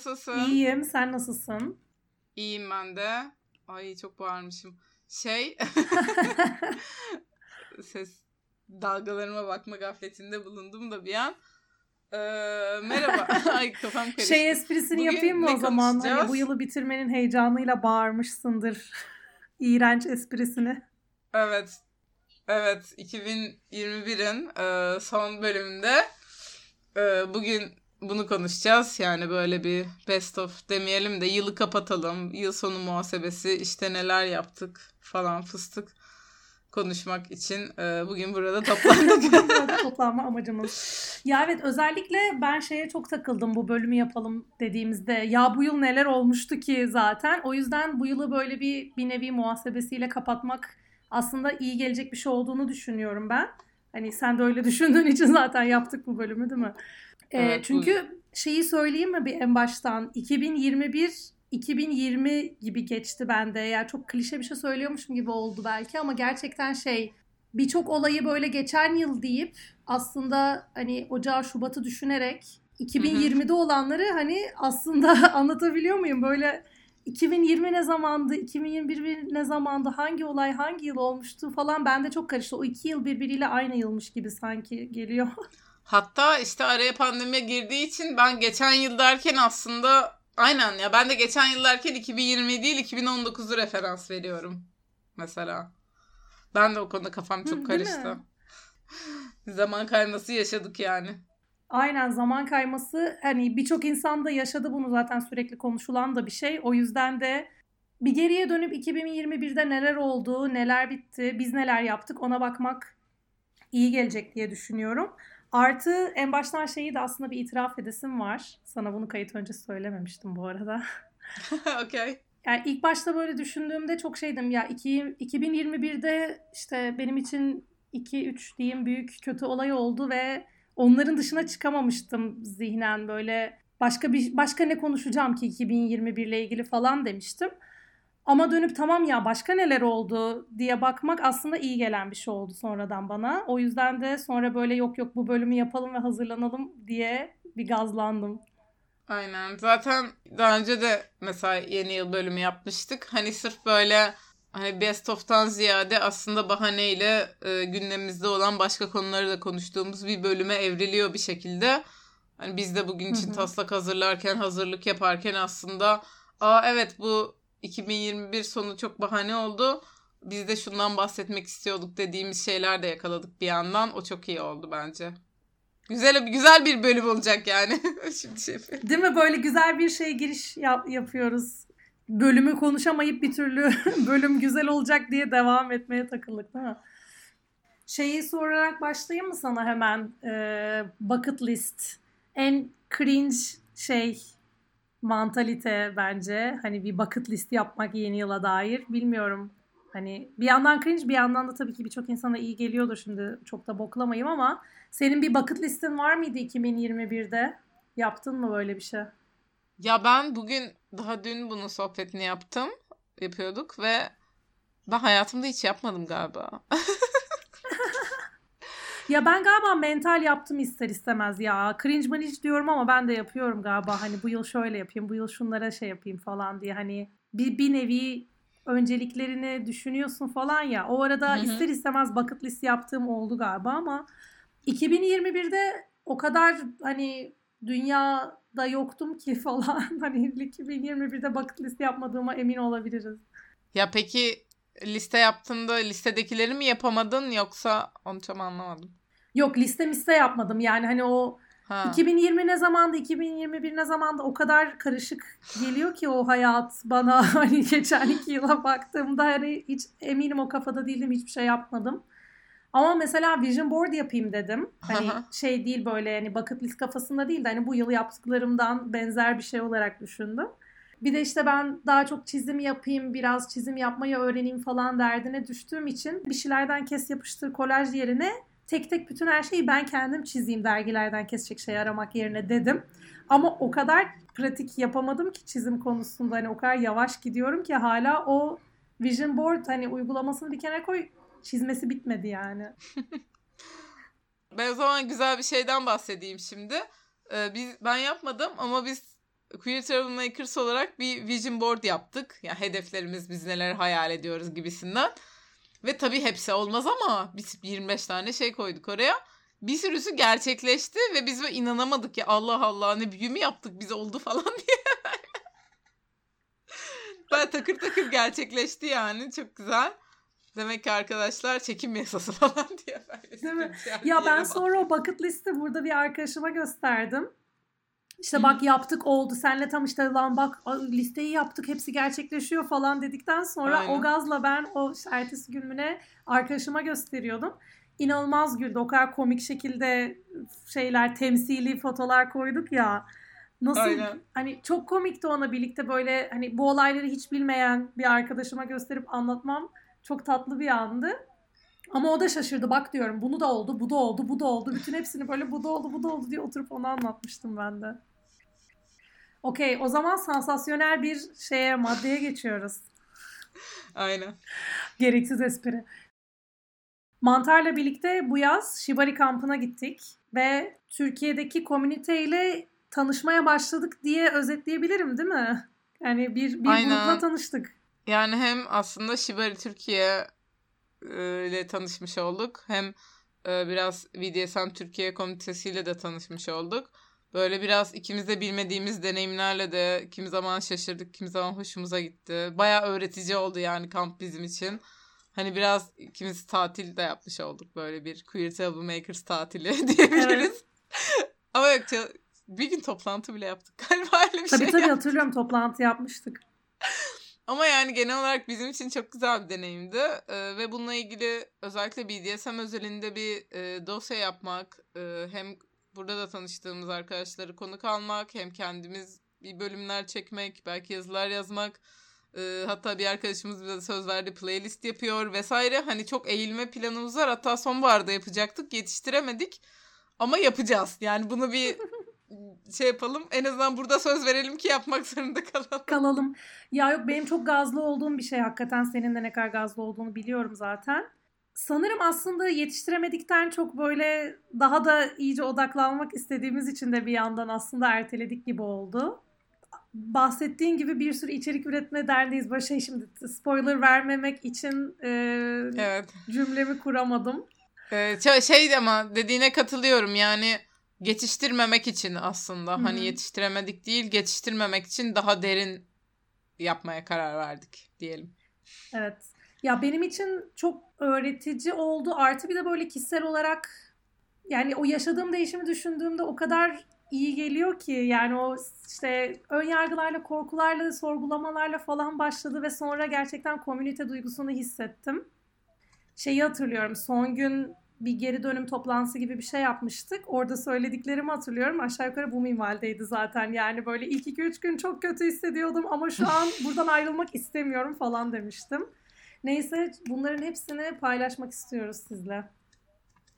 Nasılsın? İyiyim. Sen nasılsın? İyiyim ben de. Ay çok bağırmışım. Şey... Ses dalgalarıma bakma gafletinde bulundum da bir an. Ee, merhaba. Ay kafam karıştı. Şey esprisini Bugün yapayım mı o zaman? Hani bu yılı bitirmenin heyecanıyla bağırmışsındır. İğrenç esprisini. Evet. Evet. 2021'in e, son bölümünde e, bugün bunu konuşacağız. Yani böyle bir best of demeyelim de yılı kapatalım. Yıl sonu muhasebesi işte neler yaptık falan fıstık konuşmak için e, bugün burada toplandık. Böyle toplanma amacımız. Ya evet özellikle ben şeye çok takıldım bu bölümü yapalım dediğimizde. Ya bu yıl neler olmuştu ki zaten. O yüzden bu yılı böyle bir bir nevi muhasebesiyle kapatmak aslında iyi gelecek bir şey olduğunu düşünüyorum ben. Hani sen de öyle düşündüğün için zaten yaptık bu bölümü değil mi? Ee, Evet, çünkü şeyi söyleyeyim mi bir en baştan? 2021 2020 gibi geçti bende. Yani çok klişe bir şey söylüyormuşum gibi oldu belki ama gerçekten şey birçok olayı böyle geçen yıl deyip aslında hani Ocağı Şubat'ı düşünerek 2020'de olanları hani aslında anlatabiliyor muyum? Böyle 2020 ne zamandı, 2021 ne zamandı, hangi olay hangi yıl olmuştu falan bende çok karıştı. O iki yıl birbiriyle aynı yılmış gibi sanki geliyor. Hatta işte araya pandemiye girdiği için ben geçen yıl derken aslında aynen ya ben de geçen yıl derken 2020 değil 2019'u referans veriyorum mesela. Ben de o konuda kafam Hı, çok mi? karıştı. Zaman kayması yaşadık yani. Aynen zaman kayması hani birçok insan da yaşadı bunu zaten sürekli konuşulan da bir şey. O yüzden de bir geriye dönüp 2021'de neler oldu, neler bitti, biz neler yaptık ona bakmak iyi gelecek diye düşünüyorum. Artı en baştan şeyi de aslında bir itiraf edesim var. Sana bunu kayıt önce söylememiştim bu arada. Okey. Yani ilk başta böyle düşündüğümde çok şeydim ya iki- 2021'de işte benim için 2-3 diyeyim büyük kötü olay oldu ve onların dışına çıkamamıştım zihnen böyle başka bir başka ne konuşacağım ki 2021 ile ilgili falan demiştim. Ama dönüp tamam ya başka neler oldu diye bakmak aslında iyi gelen bir şey oldu sonradan bana. O yüzden de sonra böyle yok yok bu bölümü yapalım ve hazırlanalım diye bir gazlandım. Aynen. Zaten daha önce de mesela yeni yıl bölümü yapmıştık. Hani sırf böyle hani best of'tan ziyade aslında bahaneyle e, gündemimizde olan başka konuları da konuştuğumuz bir bölüme evriliyor bir şekilde. Hani biz de bugün için taslak hazırlarken, hazırlık yaparken aslında aa evet bu 2021 sonu çok bahane oldu. Biz de şundan bahsetmek istiyorduk dediğimiz şeyler de yakaladık bir yandan. O çok iyi oldu bence. Güzel güzel bir bölüm olacak yani. Şimdi şey. Değil mi? Böyle güzel bir şey giriş yap- yapıyoruz. Bölümü konuşamayıp bir türlü bölüm güzel olacak diye devam etmeye takıldık değil mi? Şeyi sorarak başlayayım mı sana hemen? Ee, bucket list. En cringe şey mantalite bence. Hani bir bucket list yapmak yeni yıla dair. Bilmiyorum. Hani bir yandan cringe bir yandan da tabii ki birçok insana iyi geliyordur şimdi çok da boklamayayım ama senin bir bucket listin var mıydı 2021'de? Yaptın mı böyle bir şey? Ya ben bugün daha dün bunun sohbetini yaptım. Yapıyorduk ve ben hayatımda hiç yapmadım galiba. Ya ben galiba mental yaptım ister istemez ya. Cringe manic diyorum ama ben de yapıyorum galiba. Hani bu yıl şöyle yapayım, bu yıl şunlara şey yapayım falan diye. Hani bir, bir nevi önceliklerini düşünüyorsun falan ya. O arada Hı hı. ister istemez bucket list yaptığım oldu galiba ama 2021'de o kadar hani dünyada yoktum ki falan. Hani 2021'de bucket list yapmadığıma emin olabiliriz. Ya peki liste yaptığında listedekileri mi yapamadın yoksa onu tam anlamadım. Yok liste miste yapmadım. Yani hani o Ha. 2020 ne zamandı, 2021 ne zamandı o kadar karışık geliyor ki o hayat bana hani geçen iki yıla baktığımda hani hiç eminim o kafada değilim hiçbir şey yapmadım. Ama mesela vision board yapayım dedim. Hani Aha. şey değil böyle hani bucket list kafasında değil de hani bu yıl yaptıklarımdan benzer bir şey olarak düşündüm. Bir de işte ben daha çok çizim yapayım, biraz çizim yapmayı öğreneyim falan derdine düştüğüm için bir şeylerden kes yapıştır kolaj yerine tek tek bütün her şeyi ben kendim çizeyim dergilerden kesecek şey aramak yerine dedim. Ama o kadar pratik yapamadım ki çizim konusunda hani o kadar yavaş gidiyorum ki hala o vision board hani uygulamasını bir kenara koy çizmesi bitmedi yani. Ben o zaman güzel bir şeyden bahsedeyim şimdi. e, biz ben yapmadım ama biz Queer Troublemakers olarak bir vision board yaptık. Yani hedeflerimiz biz neler hayal ediyoruz gibisinden. Ve tabii hepsi olmaz ama biz 25 tane şey koyduk oraya. Bir sürüsü gerçekleşti ve biz böyle inanamadık ya Allah Allah ne büyü mü yaptık biz oldu falan diye. ben takır takır gerçekleşti yani çok güzel. Demek ki arkadaşlar çekim yasası falan diye. Değil mi? Ya ben sonra o bucket listi burada bir arkadaşıma gösterdim. İşte bak yaptık oldu. Senle tam işte lan bak listeyi yaptık hepsi gerçekleşiyor falan dedikten sonra Aynen. o gazla ben o ertesi gününe arkadaşıma gösteriyordum. İnanılmaz güldü. O kadar komik şekilde şeyler temsili fotolar koyduk ya. Nasıl Aynen. hani çok komikti ona birlikte böyle hani bu olayları hiç bilmeyen bir arkadaşıma gösterip anlatmam çok tatlı bir andı. Ama o da şaşırdı. Bak diyorum bunu da oldu, bu da oldu, bu da oldu. Bütün hepsini böyle bu da oldu, bu da oldu diye oturup onu anlatmıştım ben de. Okey o zaman sansasyonel bir şeye maddeye geçiyoruz. Aynen. Gereksiz espri. Mantar'la birlikte bu yaz Shibari kampına gittik ve Türkiye'deki komüniteyle tanışmaya başladık diye özetleyebilirim değil mi? Yani bir, bir grupla tanıştık. Yani hem aslında Shibari Türkiye ile tanışmış olduk. Hem biraz BDSM Türkiye komitesiyle de tanışmış olduk. Böyle biraz ikimiz de bilmediğimiz deneyimlerle de kimi zaman şaşırdık, kimi zaman hoşumuza gitti. Baya öğretici oldu yani kamp bizim için. Hani biraz ikimiz tatil de yapmış olduk. Böyle bir Queer Table Makers tatili diyebiliriz. Evet. Ama yok bir gün toplantı bile yaptık galiba öyle bir tabii, şey. Tabii tabii hatırlıyorum toplantı yapmıştık. Ama yani genel olarak bizim için çok güzel bir deneyimdi. Ee, ve bununla ilgili özellikle BDSM özelinde bir e, dosya yapmak e, hem burada da tanıştığımız arkadaşları konuk almak hem kendimiz bir bölümler çekmek belki yazılar yazmak e, hatta bir arkadaşımız bize söz verdi playlist yapıyor vesaire hani çok eğilme planımız var hatta sonbaharda yapacaktık yetiştiremedik ama yapacağız yani bunu bir şey yapalım. En azından burada söz verelim ki yapmak zorunda kalalım. Kalalım. Ya yok benim çok gazlı olduğum bir şey hakikaten senin de ne kadar gazlı olduğunu biliyorum zaten. Sanırım aslında yetiştiremedikten çok böyle daha da iyice odaklanmak istediğimiz için de bir yandan aslında erteledik gibi oldu. Bahsettiğin gibi bir sürü içerik üretme derneğiz. Böyle şey şimdi spoiler vermemek için e, evet. cümlemi kuramadım. Ee, şey ama dediğine katılıyorum yani geçiştirmemek için aslında Hı-hı. hani yetiştiremedik değil geçiştirmemek için daha derin yapmaya karar verdik diyelim. Evet. Ya benim için çok öğretici oldu. Artı bir de böyle kişisel olarak yani o yaşadığım değişimi düşündüğümde o kadar iyi geliyor ki yani o işte ön yargılarla, korkularla, sorgulamalarla falan başladı ve sonra gerçekten komünite duygusunu hissettim. Şeyi hatırlıyorum. Son gün bir geri dönüm toplantısı gibi bir şey yapmıştık. Orada söylediklerimi hatırlıyorum. Aşağı yukarı bu minvaldeydi zaten. Yani böyle ilk 2-3 gün çok kötü hissediyordum ama şu an buradan ayrılmak istemiyorum falan demiştim. Neyse bunların hepsini paylaşmak istiyoruz sizle.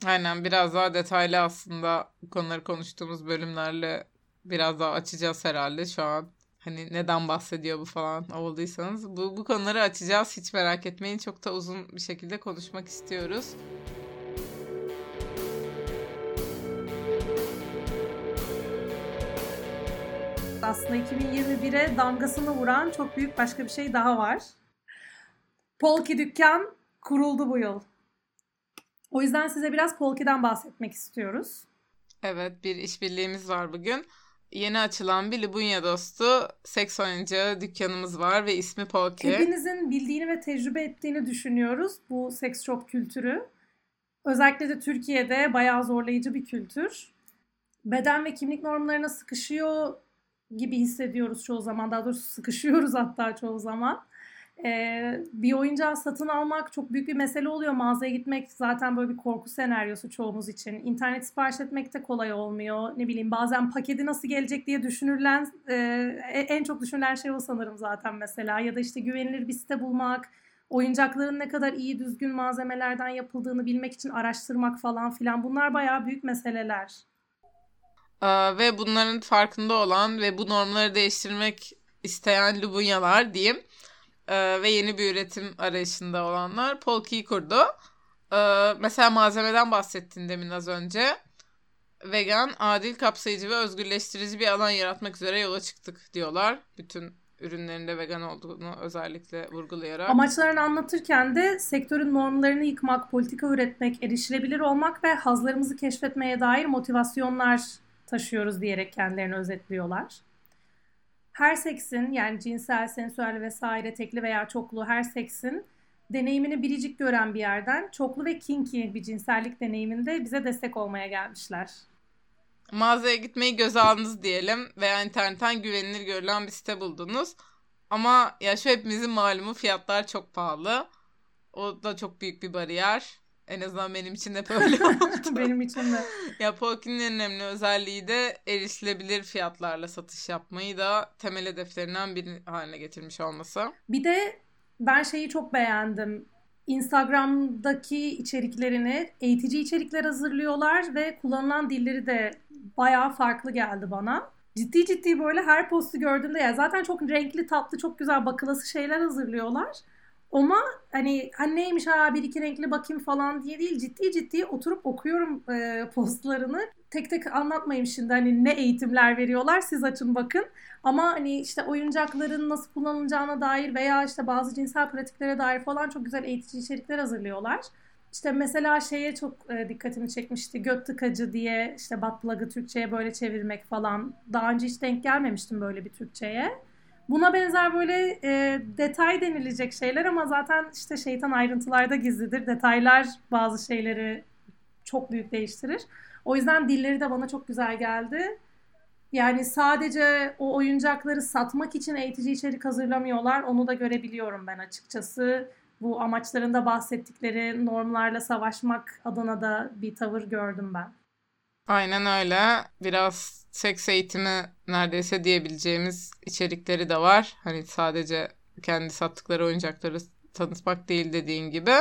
Aynen biraz daha detaylı aslında konuları konuştuğumuz bölümlerle biraz daha açacağız herhalde şu an. Hani neden bahsediyor bu falan olduysanız. Bu, bu konuları açacağız hiç merak etmeyin. Çok da uzun bir şekilde konuşmak istiyoruz. aslında 2021'e damgasını vuran çok büyük başka bir şey daha var. Polki dükkan kuruldu bu yıl. O yüzden size biraz Polki'den bahsetmek istiyoruz. Evet bir işbirliğimiz var bugün. Yeni açılan bir Libunya dostu seks oyuncağı dükkanımız var ve ismi Polki. Hepinizin bildiğini ve tecrübe ettiğini düşünüyoruz bu seks shop kültürü. Özellikle de Türkiye'de bayağı zorlayıcı bir kültür. Beden ve kimlik normlarına sıkışıyor gibi hissediyoruz çoğu zaman. Daha doğrusu sıkışıyoruz hatta çoğu zaman. Ee, bir oyuncağı satın almak çok büyük bir mesele oluyor. Mağazaya gitmek zaten böyle bir korku senaryosu çoğumuz için. İnternet sipariş etmek de kolay olmuyor. Ne bileyim bazen paketi nasıl gelecek diye düşünülen e, en çok düşünülen şey o sanırım zaten mesela. Ya da işte güvenilir bir site bulmak, oyuncakların ne kadar iyi düzgün malzemelerden yapıldığını bilmek için araştırmak falan filan. Bunlar bayağı büyük meseleler. Ee, ve bunların farkında olan ve bu normları değiştirmek isteyen Lubunyalar diyeyim ee, ve yeni bir üretim arayışında olanlar Polki'yi kurdu. Ee, mesela malzemeden bahsettin demin az önce. vegan, adil, kapsayıcı ve özgürleştirici bir alan yaratmak üzere yola çıktık diyorlar. Bütün ürünlerinde vegan olduğunu özellikle vurgulayarak. Amaçlarını anlatırken de sektörün normlarını yıkmak, politika üretmek, erişilebilir olmak ve hazlarımızı keşfetmeye dair motivasyonlar taşıyoruz diyerek kendilerini özetliyorlar. Her seksin yani cinsel, sensüel vesaire tekli veya çoklu her seksin deneyimini biricik gören bir yerden çoklu ve kinky bir cinsellik deneyiminde bize destek olmaya gelmişler. Mağazaya gitmeyi göze aldınız diyelim veya internetten güvenilir görülen bir site buldunuz. Ama ya şu hepimizin malumu fiyatlar çok pahalı. O da çok büyük bir bariyer. En azından benim için de böyle oldu. benim için de. Ya Polkin'in en önemli özelliği de erişilebilir fiyatlarla satış yapmayı da temel hedeflerinden biri haline getirmiş olması. Bir de ben şeyi çok beğendim. Instagram'daki içeriklerini eğitici içerikler hazırlıyorlar ve kullanılan dilleri de bayağı farklı geldi bana. Ciddi ciddi böyle her postu gördüğümde ya zaten çok renkli tatlı çok güzel bakılası şeyler hazırlıyorlar. Ama hani, hani neymiş ha bir iki renkli bakayım falan diye değil ciddi ciddi oturup okuyorum e, postlarını. Tek tek anlatmayayım şimdi hani ne eğitimler veriyorlar siz açın bakın. Ama hani işte oyuncakların nasıl kullanılacağına dair veya işte bazı cinsel pratiklere dair falan çok güzel eğitici içerikler hazırlıyorlar. İşte mesela şeye çok e, dikkatimi çekmişti. Göt tıkacı diye işte butt plug'ı Türkçe'ye böyle çevirmek falan. Daha önce hiç denk gelmemiştim böyle bir Türkçe'ye. Buna benzer böyle e, detay denilecek şeyler ama zaten işte şeytan ayrıntılarda gizlidir. Detaylar bazı şeyleri çok büyük değiştirir. O yüzden dilleri de bana çok güzel geldi. Yani sadece o oyuncakları satmak için eğitici içerik hazırlamıyorlar. Onu da görebiliyorum ben açıkçası. Bu amaçlarında bahsettikleri normlarla savaşmak adına da bir tavır gördüm ben. Aynen öyle. Biraz seks eğitimi neredeyse diyebileceğimiz içerikleri de var. Hani sadece kendi sattıkları oyuncakları tanıtmak değil dediğin gibi.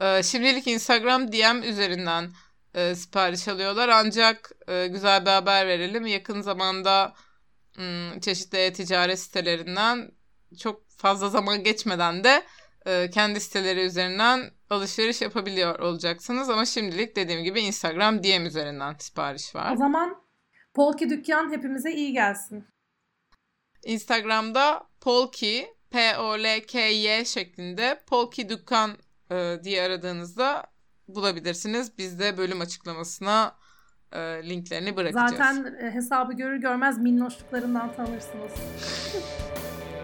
Ee, şimdilik Instagram DM üzerinden e, sipariş alıyorlar. Ancak e, güzel bir haber verelim. Yakın zamanda m, çeşitli e-ticaret sitelerinden çok fazla zaman geçmeden de e, kendi siteleri üzerinden alışveriş yapabiliyor olacaksınız. Ama şimdilik dediğim gibi Instagram DM üzerinden sipariş var. O zaman Polki Dükkan hepimize iyi gelsin. Instagram'da Polki P-O-L-K-Y şeklinde Polki Dükkan e, diye aradığınızda bulabilirsiniz. Biz de bölüm açıklamasına e, linklerini bırakacağız. Zaten e, hesabı görür görmez minnoşluklarından tanırsınız.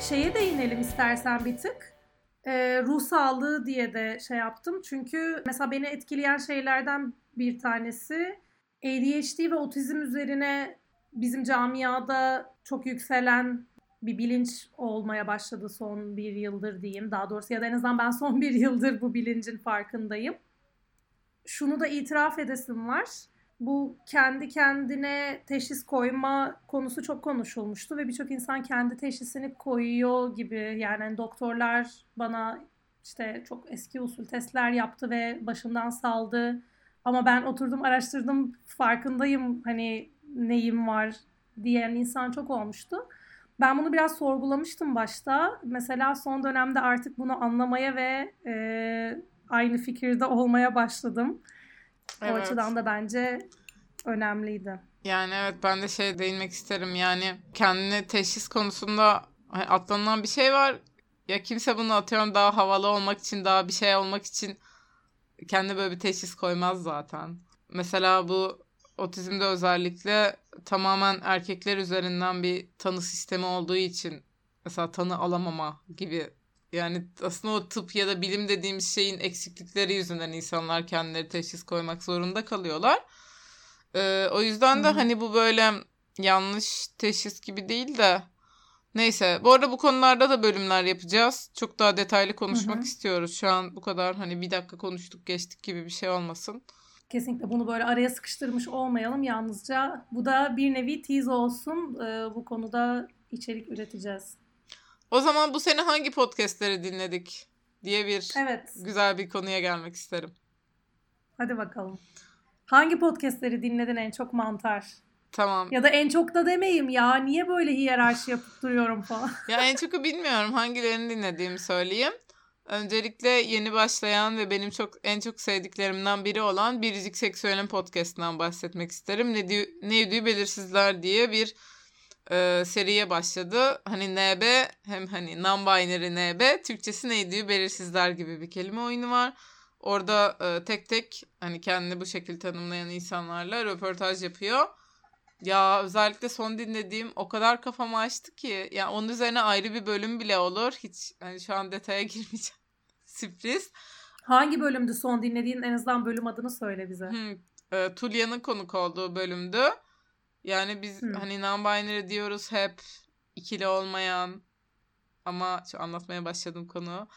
Şeye değinelim istersen bir tık. E, ruh sağlığı diye de şey yaptım. Çünkü mesela beni etkileyen şeylerden bir tanesi ADHD ve otizm üzerine bizim camiada çok yükselen bir bilinç olmaya başladı son bir yıldır diyeyim. Daha doğrusu ya da en azından ben son bir yıldır bu bilincin farkındayım. Şunu da itiraf edesim var. Bu kendi kendine teşhis koyma konusu çok konuşulmuştu ve birçok insan kendi teşhisini koyuyor gibi. Yani hani doktorlar bana işte çok eski usul testler yaptı ve başından saldı. Ama ben oturdum araştırdım farkındayım hani neyim var diyen insan çok olmuştu. Ben bunu biraz sorgulamıştım başta. Mesela son dönemde artık bunu anlamaya ve e, aynı fikirde olmaya başladım. Evet. O açıdan da bence önemliydi. Yani evet ben de şey değinmek isterim. Yani kendine teşhis konusunda hani atlanılan bir şey var. Ya kimse bunu atıyorum daha havalı olmak için, daha bir şey olmak için kendi böyle bir teşhis koymaz zaten. Mesela bu otizmde özellikle tamamen erkekler üzerinden bir tanı sistemi olduğu için mesela tanı alamama gibi yani aslında o tıp ya da bilim dediğimiz şeyin eksiklikleri yüzünden insanlar kendileri teşhis koymak zorunda kalıyorlar. Ee, o yüzden de hmm. hani bu böyle yanlış teşhis gibi değil de neyse. Bu arada bu konularda da bölümler yapacağız. Çok daha detaylı konuşmak Hı-hı. istiyoruz. Şu an bu kadar hani bir dakika konuştuk geçtik gibi bir şey olmasın. Kesinlikle bunu böyle araya sıkıştırmış olmayalım yalnızca. Bu da bir nevi tease olsun. Ee, bu konuda içerik üreteceğiz. O zaman bu sene hangi podcastleri dinledik diye bir evet. güzel bir konuya gelmek isterim. Hadi bakalım. Hangi podcastleri dinledin en çok mantar? Tamam. Ya da en çok da demeyeyim ya. Niye böyle hiyerarşi yapıp duruyorum falan. ya en çoku bilmiyorum. Hangilerini dinlediğimi söyleyeyim. Öncelikle yeni başlayan ve benim çok en çok sevdiklerimden biri olan Biricik Seksüel'in podcastından bahsetmek isterim. Ne, diyor, ne yediği belirsizler diye bir e, seriye başladı. Hani NB hem hani non-binary NB Türkçesi ne yediği belirsizler gibi bir kelime oyunu var. Orada e, tek tek hani kendini bu şekilde tanımlayan insanlarla röportaj yapıyor. Ya özellikle son dinlediğim o kadar kafamı açtı ki yani onun üzerine ayrı bir bölüm bile olur. Hiç hani şu an detaya girmeyeceğim. Sürpriz. Hangi bölümdü son dinlediğin en azından bölüm adını söyle bize. Hmm, e, Tulya'nın konuk olduğu böldü. Yani biz hmm. hani non-binary diyoruz hep ikili olmayan ama şu anlatmaya başladım konu.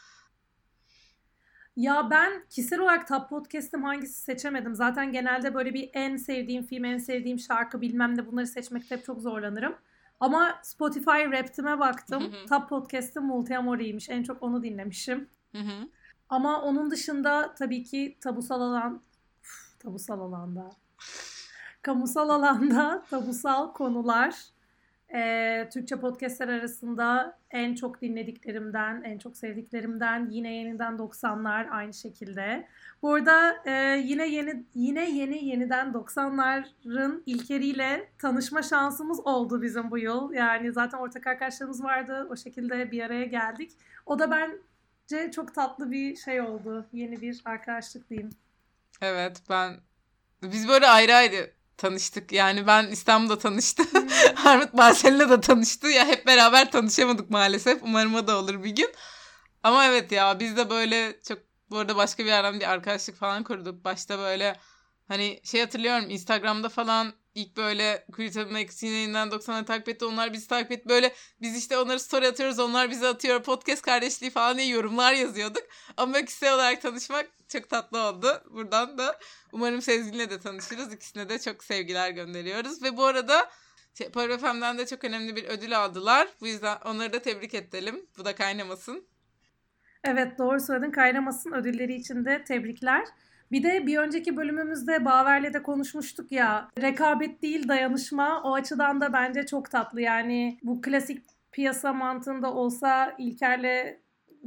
Ya ben kişisel olarak top podcast'im hangisi seçemedim. Zaten genelde böyle bir en sevdiğim film, en sevdiğim şarkı bilmem ne bunları seçmekte hep çok zorlanırım. Ama Spotify Rap'time baktım. top podcast'im Multiamore'ymiş. En çok onu dinlemişim. Ama onun dışında tabii ki tabusal alan tabusal alanda kamusal alanda tabusal konular e, Türkçe podcastler arasında en çok dinlediklerimden, en çok sevdiklerimden yine yeniden 90'lar aynı şekilde. Bu arada e, yine yeni yine yeni yeniden 90'ların ilkeriyle tanışma şansımız oldu bizim bu yıl. Yani zaten ortak arkadaşlarımız vardı. O şekilde bir araya geldik. O da bence çok tatlı bir şey oldu. Yeni bir arkadaşlık diyeyim. Evet ben biz böyle ayrı ayrı tanıştık. Yani ben İstanbul'da tanıştım. Hmm. Harmut Barcelona'da tanıştı. Ya hep beraber tanışamadık maalesef. Umarım o da olur bir gün. Ama evet ya biz de böyle çok bu arada başka bir yerden bir arkadaşlık falan kurduk. Başta böyle hani şey hatırlıyorum Instagram'da falan ilk böyle Queer Magazine yayından 90'ları takip etti. Onlar bizi takip etti. Böyle biz işte onları story atıyoruz. Onlar bizi atıyor. Podcast kardeşliği falan diye yorumlar yazıyorduk. Ama kişisel olarak tanışmak çok tatlı oldu. Buradan da umarım Sezgin'le de tanışırız. İkisine de çok sevgiler gönderiyoruz. Ve bu arada şey, Power de çok önemli bir ödül aldılar. Bu yüzden onları da tebrik edelim. Bu da kaynamasın. Evet doğru söyledin. Kaynamasın ödülleri için de tebrikler. Bir de bir önceki bölümümüzde Baver'le de konuşmuştuk ya. Rekabet değil dayanışma. O açıdan da bence çok tatlı. Yani bu klasik piyasa mantığında olsa İlker'le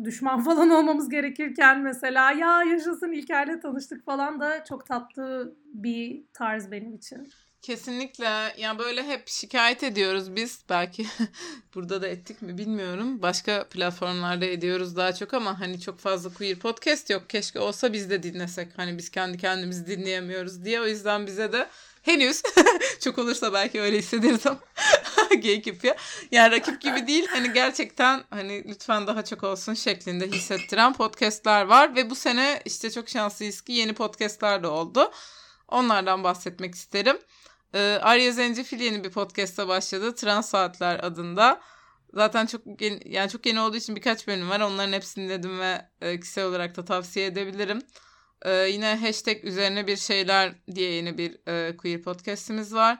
düşman falan olmamız gerekirken mesela ya yaşasın İlker'le tanıştık falan da çok tatlı bir tarz benim için. Kesinlikle. Ya böyle hep şikayet ediyoruz biz. Belki burada da ettik mi bilmiyorum. Başka platformlarda ediyoruz daha çok ama hani çok fazla queer podcast yok. Keşke olsa biz de dinlesek. Hani biz kendi kendimizi dinleyemiyoruz diye. O yüzden bize de henüz çok olursa belki öyle hissederiz ama geyik yapıyor. Yani rakip gibi değil hani gerçekten hani lütfen daha çok olsun şeklinde hissettiren podcastler var ve bu sene işte çok şanslıyız ki yeni podcastler de oldu. Onlardan bahsetmek isterim. Ee, Arya Zencefil yeni bir podcast'a başladı. Trans Saatler adında. Zaten çok yeni, yani çok yeni olduğu için birkaç bölüm var. Onların hepsini dinledim ve e, kişisel olarak da tavsiye edebilirim. Ee, yine hashtag üzerine bir şeyler diye yeni bir e, queer podcast'imiz var.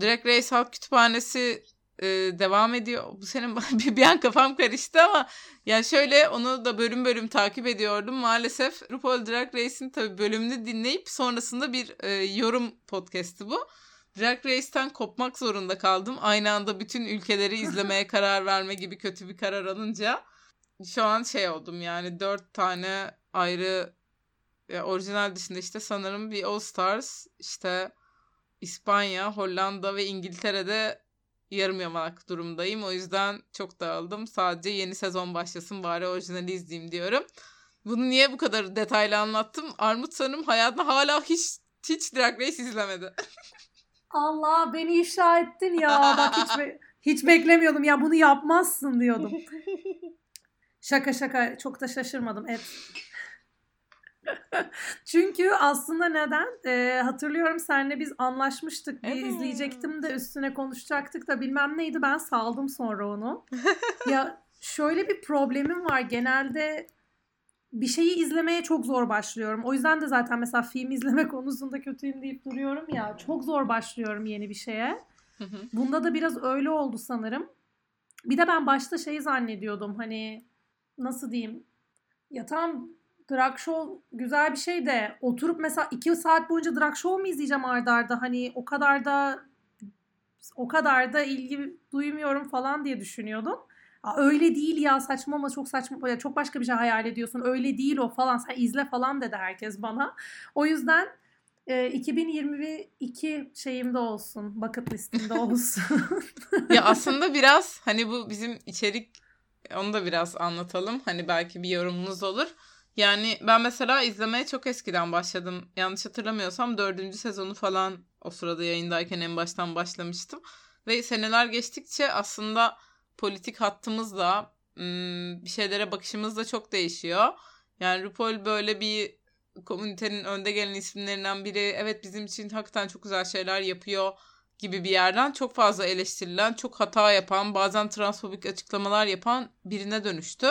Drag Race Halk Kütüphanesi e, devam ediyor. Bu senin bir, bir an kafam karıştı ama yani şöyle onu da bölüm bölüm takip ediyordum. Maalesef RuPaul Drag Race'in tabii bölümünü dinleyip sonrasında bir e, yorum podcast'i bu. Drag Race'ten kopmak zorunda kaldım. Aynı anda bütün ülkeleri izlemeye karar verme gibi kötü bir karar alınca şu an şey oldum yani dört tane ayrı ya orijinal dışında işte sanırım bir All Stars işte İspanya, Hollanda ve İngiltere'de yarım yamalak durumdayım. O yüzden çok dağıldım. Sadece yeni sezon başlasın bari orijinali izleyeyim diyorum. Bunu niye bu kadar detaylı anlattım? Armut sanırım hayatında hala hiç hiç Drag Race izlemedi. Allah beni ifşa ettin ya. Bak hiç, be- hiç beklemiyordum ya bunu yapmazsın diyordum. Şaka şaka çok da şaşırmadım. Evet. Çünkü aslında neden? Ee, hatırlıyorum senle biz anlaşmıştık. Bir evet. izleyecektim de üstüne konuşacaktık da bilmem neydi. Ben saldım sonra onu. ya şöyle bir problemim var. Genelde bir şeyi izlemeye çok zor başlıyorum. O yüzden de zaten mesela film izleme konusunda kötüyüm deyip duruyorum ya. Çok zor başlıyorum yeni bir şeye. Bunda da biraz öyle oldu sanırım. Bir de ben başta şeyi zannediyordum hani nasıl diyeyim ya tam drag show güzel bir şey de oturup mesela iki saat boyunca drag show mu izleyeceğim ardarda arda hani o kadar da o kadar da ilgi duymuyorum falan diye düşünüyordum. Öyle değil ya saçma ama çok saçma çok başka bir şey hayal ediyorsun öyle değil o falan sen izle falan dedi herkes bana. O yüzden e, 2022 şeyimde olsun bucket listimde olsun. ya aslında biraz hani bu bizim içerik onu da biraz anlatalım. Hani belki bir yorumunuz olur. Yani ben mesela izlemeye çok eskiden başladım. Yanlış hatırlamıyorsam dördüncü sezonu falan o sırada yayındayken en baştan başlamıştım. Ve seneler geçtikçe aslında politik hattımız da bir şeylere bakışımız da çok değişiyor. Yani RuPaul böyle bir komünitenin önde gelen isimlerinden biri. Evet bizim için hakikaten çok güzel şeyler yapıyor gibi bir yerden çok fazla eleştirilen, çok hata yapan, bazen transfobik açıklamalar yapan birine dönüştü.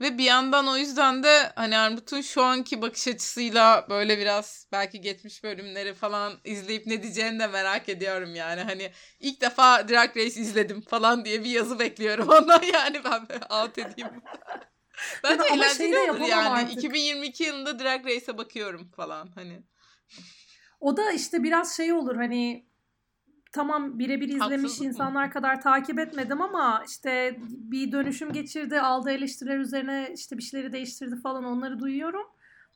Ve bir yandan o yüzden de hani Armut'un şu anki bakış açısıyla böyle biraz belki geçmiş bölümleri falan izleyip ne diyeceğini de merak ediyorum yani. Hani ilk defa Drag Race izledim falan diye bir yazı bekliyorum ondan yani ben out edeyim. Bence yani eğlenceli olur yani. Artık. 2022 yılında Drag Race'e bakıyorum falan hani. O da işte biraz şey olur hani tamam birebir izlemiş insanlar kadar takip etmedim ama işte bir dönüşüm geçirdi, aldığı eleştiriler üzerine işte bir şeyleri değiştirdi falan onları duyuyorum.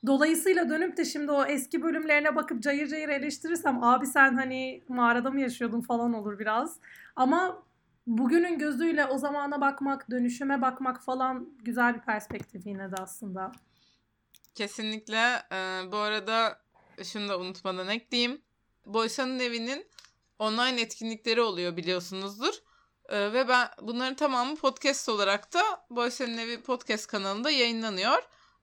Dolayısıyla dönüp de şimdi o eski bölümlerine bakıp cayır cayır eleştirirsem abi sen hani mağarada mı yaşıyordun falan olur biraz. Ama bugünün gözüyle o zamana bakmak, dönüşüme bakmak falan güzel bir perspektif yine de aslında. Kesinlikle. Ee, bu arada şunu da unutmadan ekleyeyim. Boysa'nın evinin online etkinlikleri oluyor biliyorsunuzdur. Ee, ve ben bunların tamamı podcast olarak da Boysen'in Evi podcast kanalında yayınlanıyor.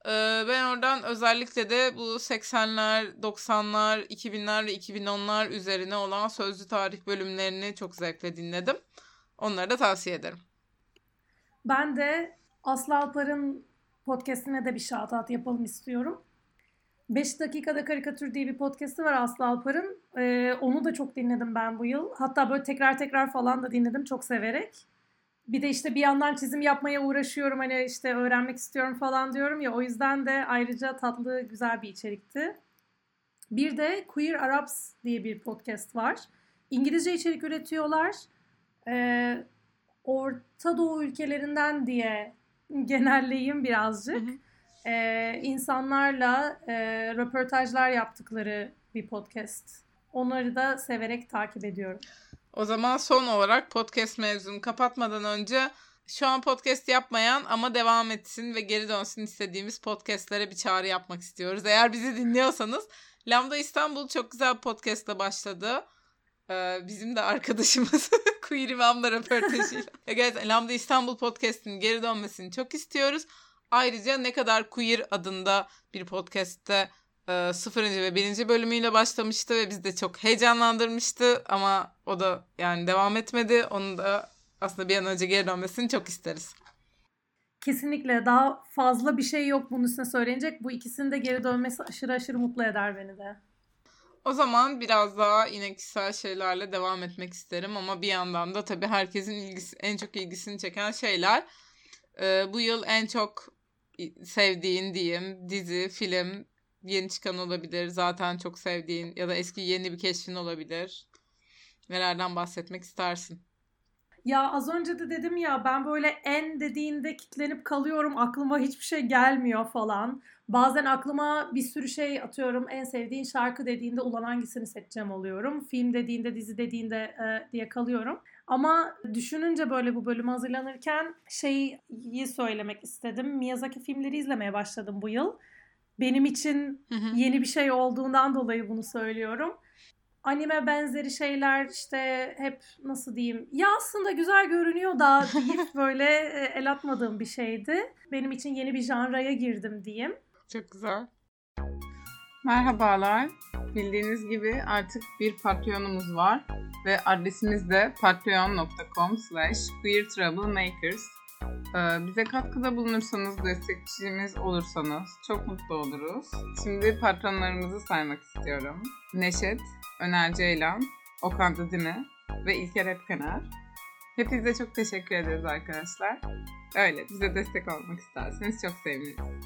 Ee, ben oradan özellikle de bu 80'ler, 90'lar, 2000'ler ve 2010'lar üzerine olan sözlü tarih bölümlerini çok zevkle dinledim. Onları da tavsiye ederim. Ben de Aslı Alpar'ın podcastine de bir shout yapalım istiyorum. 5 dakikada karikatür diye bir podcast'i var Aslı Alpar'ın. Ee, onu da çok dinledim ben bu yıl. Hatta böyle tekrar tekrar falan da dinledim çok severek. Bir de işte bir yandan çizim yapmaya uğraşıyorum hani işte öğrenmek istiyorum falan diyorum ya o yüzden de ayrıca tatlı güzel bir içerikti. Bir de Queer Arabs diye bir podcast var. İngilizce içerik üretiyorlar. Ee, Orta Doğu ülkelerinden diye genelleyeyim birazcık. Hı hı e, insanlarla e, röportajlar yaptıkları bir podcast. Onları da severek takip ediyorum. O zaman son olarak podcast mevzunu kapatmadan önce şu an podcast yapmayan ama devam etsin ve geri dönsün istediğimiz podcastlere bir çağrı yapmak istiyoruz. Eğer bizi dinliyorsanız Lambda İstanbul çok güzel podcastla başladı. Ee, bizim de arkadaşımız Queer İmam'la röportajıyla. evet, Lambda İstanbul podcast'inin geri dönmesini çok istiyoruz. Ayrıca Ne Kadar Queer adında bir podcast'te e, sıfırıncı ve birinci bölümüyle başlamıştı ve bizi de çok heyecanlandırmıştı ama o da yani devam etmedi. Onu da aslında bir an önce geri dönmesini çok isteriz. Kesinlikle daha fazla bir şey yok bunun üstüne söylenecek. Bu ikisinin de geri dönmesi aşırı aşırı mutlu eder beni de. O zaman biraz daha yine kişisel şeylerle devam etmek isterim ama bir yandan da tabii herkesin ilgisi en çok ilgisini çeken şeyler. Ee, bu yıl en çok sevdiğin diyeyim dizi, film, yeni çıkan olabilir. Zaten çok sevdiğin ya da eski yeni bir keşfin olabilir. Nelerden bahsetmek istersin? Ya az önce de dedim ya ben böyle en dediğinde kitlenip kalıyorum. Aklıma hiçbir şey gelmiyor falan. Bazen aklıma bir sürü şey atıyorum. En sevdiğin şarkı dediğinde ulan hangisini seçeceğim oluyorum. Film dediğinde, dizi dediğinde e, diye kalıyorum. Ama düşününce böyle bu bölümü hazırlanırken şeyi söylemek istedim. Miyazaki filmleri izlemeye başladım bu yıl. Benim için yeni bir şey olduğundan dolayı bunu söylüyorum. Anime benzeri şeyler işte hep nasıl diyeyim ya aslında güzel görünüyor da deyip böyle e, el atmadığım bir şeydi. Benim için yeni bir janraya girdim diyeyim. Çok güzel. Merhabalar. Bildiğiniz gibi artık bir Patreon'umuz var ve adresimiz de patreon.com slash queertroublemakers. Ee, bize katkıda bulunursanız, destekçimiz olursanız çok mutlu oluruz. Şimdi patronlarımızı saymak istiyorum. Neşet, Öner Ceylan, Okan Didime ve İlker Epkener. Hepinize çok teşekkür ederiz arkadaşlar. Öyle bize destek olmak isterseniz çok seviniriz.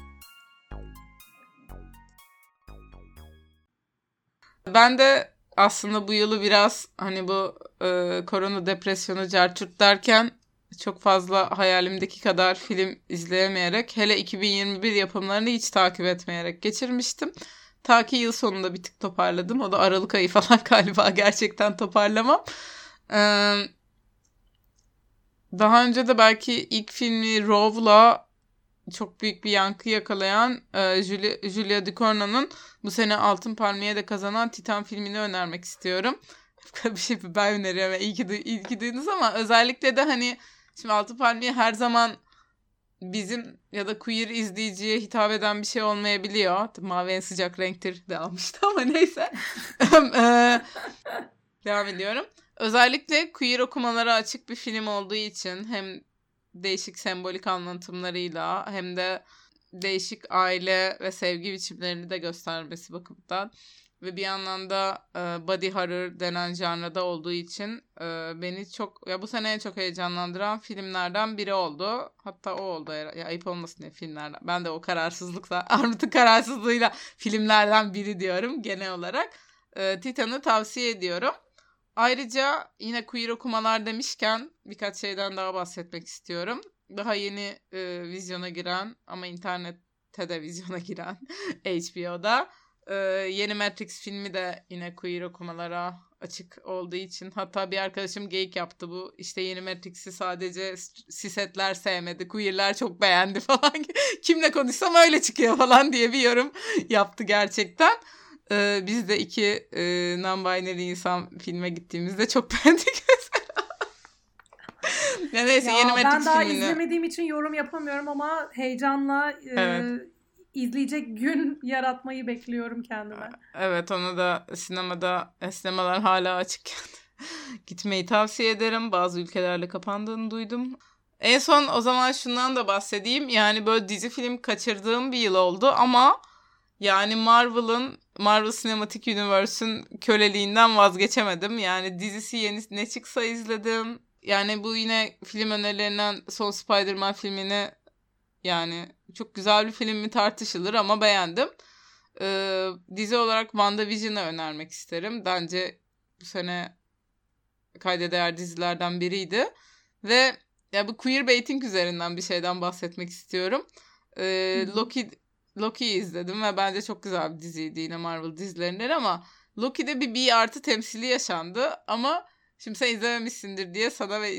Ben de aslında bu yılı biraz hani bu e, korona depresyonu carçurt derken çok fazla hayalimdeki kadar film izleyemeyerek hele 2021 yapımlarını hiç takip etmeyerek geçirmiştim. Ta ki yıl sonunda bir tık toparladım. O da Aralık ayı falan galiba gerçekten toparlamam. Ee, daha önce de belki ilk filmi Rov'la çok büyük bir yankı yakalayan e, Julia, Julia Ducournau'nun bu sene Altın Palmiye de kazanan Titan filmini önermek istiyorum. bir şey ben öneriyorum. İyi ki, iyi ki duydunuz ama özellikle de hani şimdi Altın Palmiye her zaman bizim ya da queer izleyiciye hitap eden bir şey olmayabiliyor. Mavi en sıcak renktir de almıştı ama neyse. devam ediyorum. Özellikle queer okumalara açık bir film olduğu için hem değişik sembolik anlatımlarıyla hem de değişik aile ve sevgi biçimlerini de göstermesi bakımından ve bir yandan da e, body horror denen janrada olduğu için e, beni çok ya bu sene en çok heyecanlandıran filmlerden biri oldu. Hatta o oldu ya ayıp olmasın diye filmlerden. Ben de o kararsızlıkla Armut'un kararsızlığıyla filmlerden biri diyorum genel olarak. E, Titan'ı tavsiye ediyorum. Ayrıca yine queer okumalar demişken birkaç şeyden daha bahsetmek istiyorum. Daha yeni e, vizyona giren ama internette de vizyona giren HBO'da e, yeni Matrix filmi de yine queer okumalara açık olduğu için hatta bir arkadaşım geyik yaptı bu işte yeni Matrix'i sadece sisetler sevmedi queerler çok beğendi falan kimle konuşsam öyle çıkıyor falan diye bir yorum yaptı gerçekten. Ee, biz de iki e, non-binary insan filme gittiğimizde çok beğendik mesela. ya neyse ya yeni Matrix Ben daha filmini... izlemediğim için yorum yapamıyorum ama heyecanla e, evet. izleyecek gün yaratmayı bekliyorum kendime. Evet onu da sinemada e, sinemalar hala açıkken gitmeyi tavsiye ederim. Bazı ülkelerle kapandığını duydum. En son o zaman şundan da bahsedeyim. Yani böyle dizi film kaçırdığım bir yıl oldu ama yani Marvel'ın Marvel Cinematic Universe'ün köleliğinden vazgeçemedim. Yani dizisi yeni ne çıksa izledim. Yani bu yine film önerilerinden son Spider-Man filmini yani çok güzel bir film mi tartışılır ama beğendim. Ee, dizi olarak WandaVision'ı önermek isterim. Bence bu sene kayda değer dizilerden biriydi. Ve ya bu queer baiting üzerinden bir şeyden bahsetmek istiyorum. Ee, Loki Loki'yi izledim ve bence çok güzel bir diziydi yine Marvel dizilerinden ama Loki'de bir B artı temsili yaşandı. Ama şimdi sen izlememişsindir diye sana ve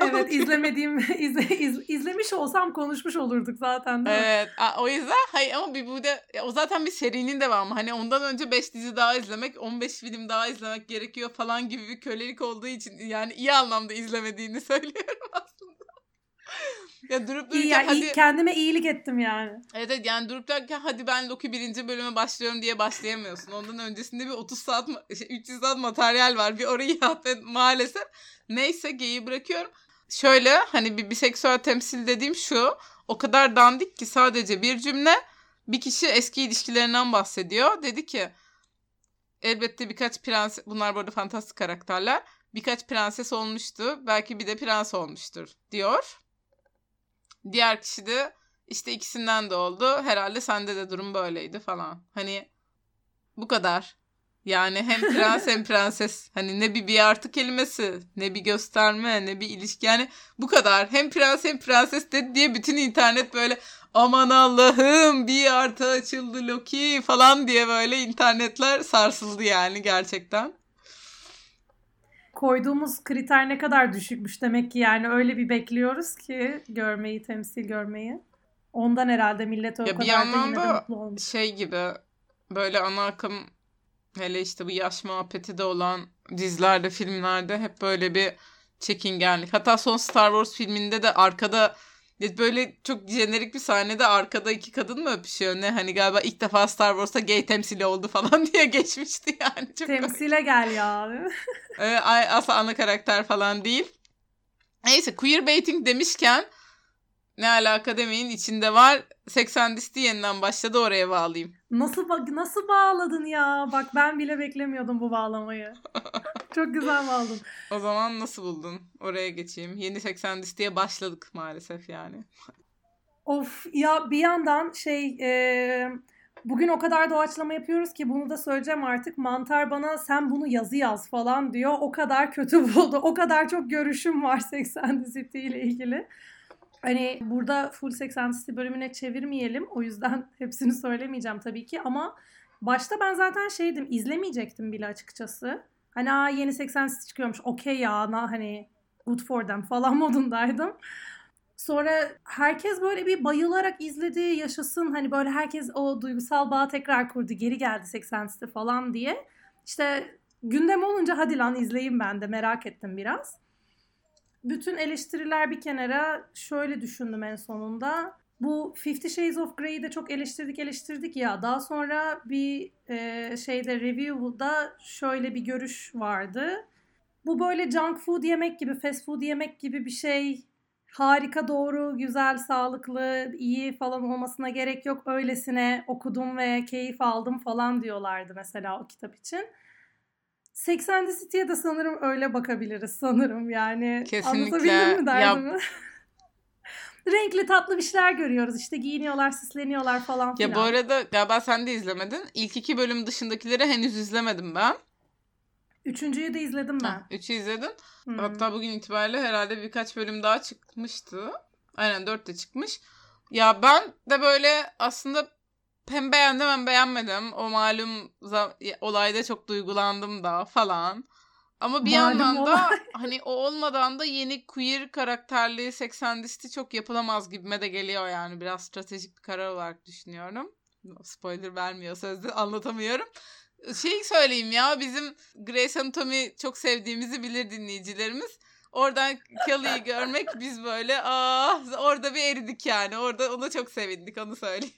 Evet izlemediğim izle, iz, izlemiş olsam konuşmuş olurduk zaten değil mi? Evet. O yüzden hayır ama bir bu da o zaten bir serinin devamı. Hani ondan önce 5 dizi daha izlemek 15 film daha izlemek gerekiyor falan gibi bir kölelik olduğu için yani iyi anlamda izlemediğini söylüyorum aslında ya durup dururken İyi ya, hadi... kendime iyilik ettim yani. Evet, evet yani durup dururken hadi ben Loki birinci bölüme başlıyorum diye başlayamıyorsun. Ondan öncesinde bir 30 saat 300 şey, saat materyal var. Bir orayı yap maalesef. Neyse geyi bırakıyorum. Şöyle hani bir biseksüel temsil dediğim şu. O kadar dandik ki sadece bir cümle. Bir kişi eski ilişkilerinden bahsediyor. Dedi ki elbette birkaç prens bunlar burada fantastik karakterler. Birkaç prenses olmuştu. Belki bir de prens olmuştur diyor. Diğer kişi de işte ikisinden de oldu. Herhalde sende de durum böyleydi falan. Hani bu kadar. Yani hem prens hem prenses. Hani ne bir bir artı kelimesi, ne bir gösterme, ne bir ilişki. Yani bu kadar. Hem prens hem prenses dedi diye bütün internet böyle aman Allah'ım bir artı açıldı Loki falan diye böyle internetler sarsıldı yani gerçekten koyduğumuz kriter ne kadar düşükmüş demek ki yani öyle bir bekliyoruz ki görmeyi, temsil görmeyi. Ondan herhalde millet o ya kadar bir da yine de mutlu olmuş. şey gibi böyle ana akım hele işte bu yaş muhabbeti de olan dizilerde, filmlerde hep böyle bir çekingenlik. Hatta son Star Wars filminde de arkada Böyle çok jenerik bir sahnede arkada iki kadın mı öpüşüyor ne? Hani galiba ilk defa Star Wars'ta gay temsili oldu falan diye geçmişti yani. Çok Temsile gel ya. evet, asla ana karakter falan değil. Neyse queer baiting demişken ne alaka demeyin içinde var. 80 listi yeniden başladı oraya bağlayayım. Nasıl nasıl bağladın ya? Bak ben bile beklemiyordum bu bağlamayı. Çok güzel bağladın. O zaman nasıl buldun? Oraya geçeyim. Yeni 80 listeye başladık maalesef yani. Of ya bir yandan şey e, Bugün o kadar doğaçlama yapıyoruz ki bunu da söyleyeceğim artık. Mantar bana sen bunu yazı yaz falan diyor. O kadar kötü buldu. O kadar çok görüşüm var Sex and the City ile ilgili. Hani burada full Sex and the City bölümüne çevirmeyelim. O yüzden hepsini söylemeyeceğim tabii ki. Ama başta ben zaten şeydim izlemeyecektim bile açıkçası. Hani Aa, yeni Sex and the City çıkıyormuş. Okey ya na, hani good for them falan modundaydım. Sonra herkes böyle bir bayılarak izledi, yaşasın. Hani böyle herkes o duygusal bağı tekrar kurdu. Geri geldi 80'si falan diye. İşte gündem olunca hadi lan izleyeyim ben de merak ettim biraz. Bütün eleştiriler bir kenara şöyle düşündüm en sonunda. Bu Fifty Shades of Grey'i de çok eleştirdik eleştirdik ya. Daha sonra bir e, şeyde review'da şöyle bir görüş vardı. Bu böyle junk food yemek gibi, fast food yemek gibi bir şey harika, doğru, güzel, sağlıklı, iyi falan olmasına gerek yok. Öylesine okudum ve keyif aldım falan diyorlardı mesela o kitap için. Sex and the City'ye de sanırım öyle bakabiliriz sanırım yani. Kesinlikle. Anlatabildim mi derdimi? Renkli tatlı bir şeyler görüyoruz. İşte giyiniyorlar, süsleniyorlar falan filan. Ya bu arada galiba sen de izlemedin. İlk iki bölüm dışındakileri henüz izlemedim ben. Üçüncüyü de izledim ben. Ha, üçü izledim. Hmm. Hatta bugün itibariyle herhalde birkaç bölüm daha çıkmıştı. Aynen dört de çıkmış. Ya ben de böyle aslında hem beğendim hem beğenmedim. O malum olayda çok duygulandım da falan. Ama bir Malum yandan da olay. hani o olmadan da yeni queer karakterli seksendisti çok yapılamaz gibime de geliyor yani. Biraz stratejik bir karar olarak düşünüyorum. Spoiler vermiyor sözde anlatamıyorum. Şey söyleyeyim ya bizim Grace Anatomy çok sevdiğimizi bilir dinleyicilerimiz. Oradan Kelly'yi görmek biz böyle aa orada bir eridik yani. Orada ona çok sevindik onu söyleyeyim.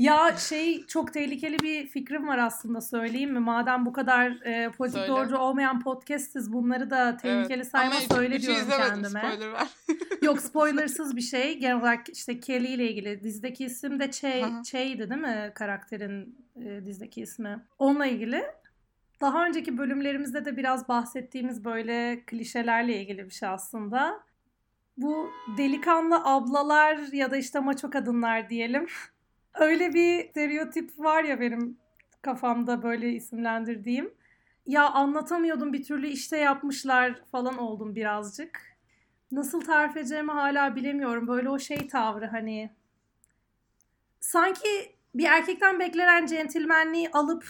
Ya şey çok tehlikeli bir fikrim var aslında söyleyeyim mi? Madem bu kadar e, politik Söyle. doğrucu olmayan podcastiz bunları da tehlikeli Evet. sayma Ama söyle üçü diyorum izlemedim, kendime. Spoiler ver. Yok spoilersız bir şey. Genel olarak işte Kelly ile ilgili. Dizideki isim de Che. Che'ydi değil mi karakterin e, dizideki ismi? Onunla ilgili. Daha önceki bölümlerimizde de biraz bahsettiğimiz böyle klişelerle ilgili bir şey aslında. Bu delikanlı ablalar ya da işte maço kadınlar diyelim. Öyle bir stereotip var ya benim kafamda böyle isimlendirdiğim. Ya anlatamıyordum bir türlü işte yapmışlar falan oldum birazcık. Nasıl tarif edeceğimi hala bilemiyorum. Böyle o şey tavrı hani. Sanki bir erkekten beklenen centilmenliği alıp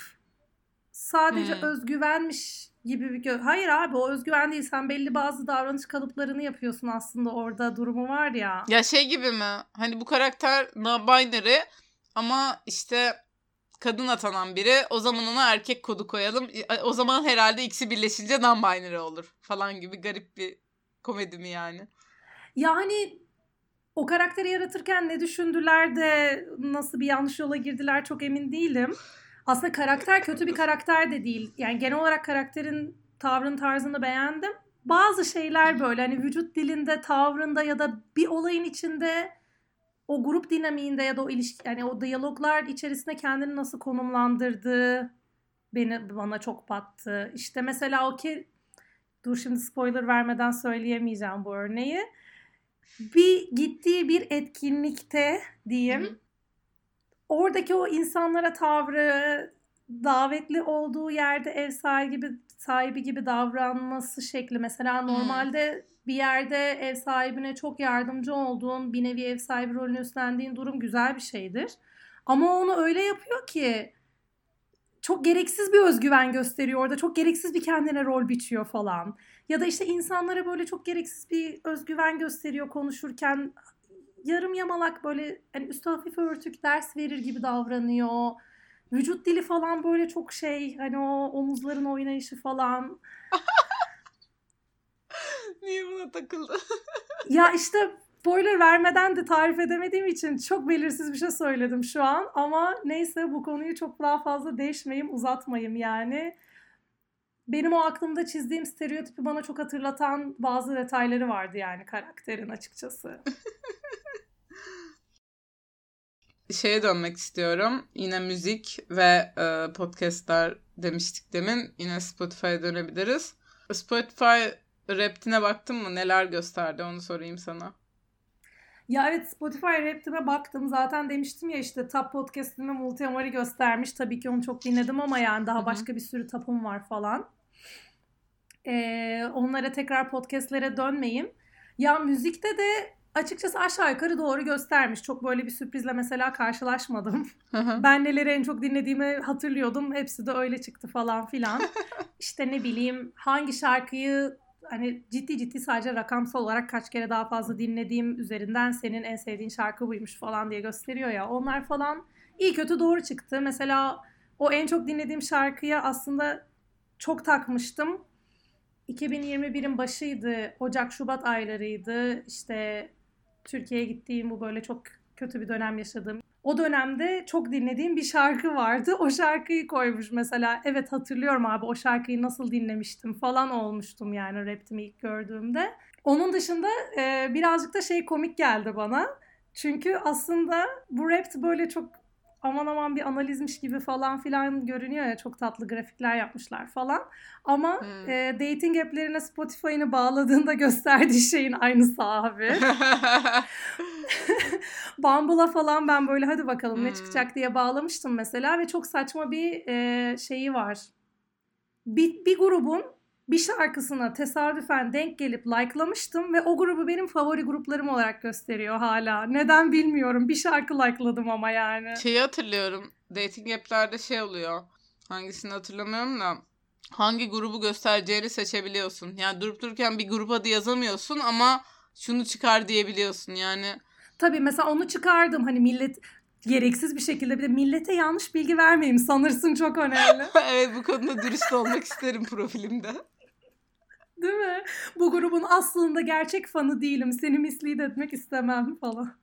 sadece Hmm. özgüvenmiş gibi bir gö- Hayır abi o özgüven değil. Sen belli bazı davranış kalıplarını yapıyorsun aslında orada durumu var ya. Ya şey gibi mi? Hani bu karakter non-binary ama işte kadın atanan biri. O zaman ona erkek kodu koyalım. O zaman herhalde ikisi birleşince non-binary olur falan gibi garip bir komedi mi yani? Yani o karakteri yaratırken ne düşündüler de nasıl bir yanlış yola girdiler çok emin değilim. Aslında karakter kötü bir karakter de değil. Yani genel olarak karakterin tavrını tarzını beğendim. Bazı şeyler böyle hani vücut dilinde, tavrında ya da bir olayın içinde o grup dinamiğinde ya da o ilişki yani o diyaloglar içerisinde kendini nasıl konumlandırdığı beni bana çok battı. İşte mesela o ki dur şimdi spoiler vermeden söyleyemeyeceğim bu örneği. Bir gittiği bir etkinlikte diyeyim. Hı hı. Oradaki o insanlara tavrı, davetli olduğu yerde ev sahibi gibi sahibi gibi davranması şekli mesela normalde bir yerde ev sahibine çok yardımcı olduğun, bir nevi ev sahibi rolünü üstlendiğin durum güzel bir şeydir. Ama onu öyle yapıyor ki çok gereksiz bir özgüven gösteriyor orada. Çok gereksiz bir kendine rol biçiyor falan. Ya da işte insanlara böyle çok gereksiz bir özgüven gösteriyor konuşurken. Yarım yamalak böyle hani üstü hafif örtük ders verir gibi davranıyor. Vücut dili falan böyle çok şey hani o omuzların oynayışı falan. Niye buna takıldı? Ya işte spoiler vermeden de tarif edemediğim için çok belirsiz bir şey söyledim şu an. Ama neyse bu konuyu çok daha fazla değişmeyeyim, uzatmayayım yani. Benim o aklımda çizdiğim stereotipi bana çok hatırlatan bazı detayları vardı yani karakterin açıkçası. Şeye dönmek istiyorum. Yine müzik ve e, podcastler demiştik demin. Yine Spotify'a dönebiliriz. Spotify Rap'tine baktın mı? Neler gösterdi onu sorayım sana. Ya evet Spotify Rap'ime baktım. Zaten demiştim ya işte top podcast'ime Multi Amar'ı göstermiş. Tabii ki onu çok dinledim ama yani daha başka bir sürü tapım var falan. Ee, onlara tekrar podcastlere dönmeyeyim. Ya müzikte de açıkçası aşağı yukarı doğru göstermiş. Çok böyle bir sürprizle mesela karşılaşmadım. ben neleri en çok dinlediğimi hatırlıyordum. Hepsi de öyle çıktı falan filan. işte ne bileyim hangi şarkıyı hani ciddi ciddi sadece rakamsal olarak kaç kere daha fazla dinlediğim üzerinden senin en sevdiğin şarkı buymuş falan diye gösteriyor ya. Onlar falan iyi kötü doğru çıktı. Mesela o en çok dinlediğim şarkıya aslında çok takmıştım. 2021'in başıydı. Ocak Şubat aylarıydı. İşte Türkiye'ye gittiğim bu böyle çok kötü bir dönem yaşadığım. O dönemde çok dinlediğim bir şarkı vardı. O şarkıyı koymuş mesela. Evet hatırlıyorum abi o şarkıyı nasıl dinlemiştim falan olmuştum yani Raptimi ilk gördüğümde. Onun dışında e, birazcık da şey komik geldi bana. Çünkü aslında bu rap böyle çok aman aman bir analizmiş gibi falan filan görünüyor ya çok tatlı grafikler yapmışlar falan. Ama hmm. e, dating app'lerine Spotify'ını bağladığında gösterdiği şeyin aynısı abi. Bumble'a falan ben böyle hadi bakalım hmm. ne çıkacak diye bağlamıştım mesela ve çok saçma bir e, şeyi var. Bir, bir grubun bir şarkısına tesadüfen denk gelip likelamıştım ve o grubu benim favori gruplarım olarak gösteriyor hala. Neden bilmiyorum. Bir şarkı likeladım ama yani. Şeyi hatırlıyorum. Dating app'lerde şey oluyor. Hangisini hatırlamıyorum da hangi grubu göstereceğini seçebiliyorsun. Yani durup dururken bir grup adı yazamıyorsun ama şunu çıkar diyebiliyorsun yani. Tabii mesela onu çıkardım hani millet gereksiz bir şekilde bir de millete yanlış bilgi vermeyeyim sanırsın çok önemli. evet bu konuda dürüst olmak isterim profilimde. Değil mi? Bu grubun aslında gerçek fanı değilim. Seni mislead etmek istemem falan.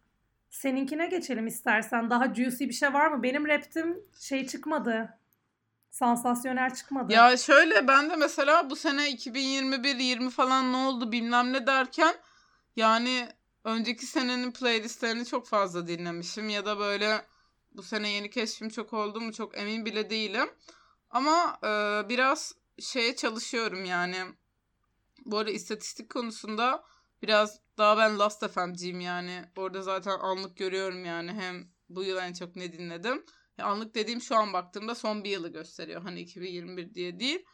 Seninkine geçelim istersen. Daha juicy bir şey var mı? Benim raptim şey çıkmadı. Sansasyonel çıkmadı. Ya şöyle ben de mesela bu sene 2021-20 falan ne oldu bilmem ne derken yani önceki senenin playlistlerini çok fazla dinlemişim ya da böyle bu sene yeni keşfim çok oldu mu çok emin bile değilim. Ama e, biraz şeye çalışıyorum yani bu arada istatistik konusunda biraz daha ben Last FM'ciyim yani. Orada zaten anlık görüyorum yani. Hem bu yıl en çok ne dinledim. Ya anlık dediğim şu an baktığımda son bir yılı gösteriyor. Hani 2021 diye değil.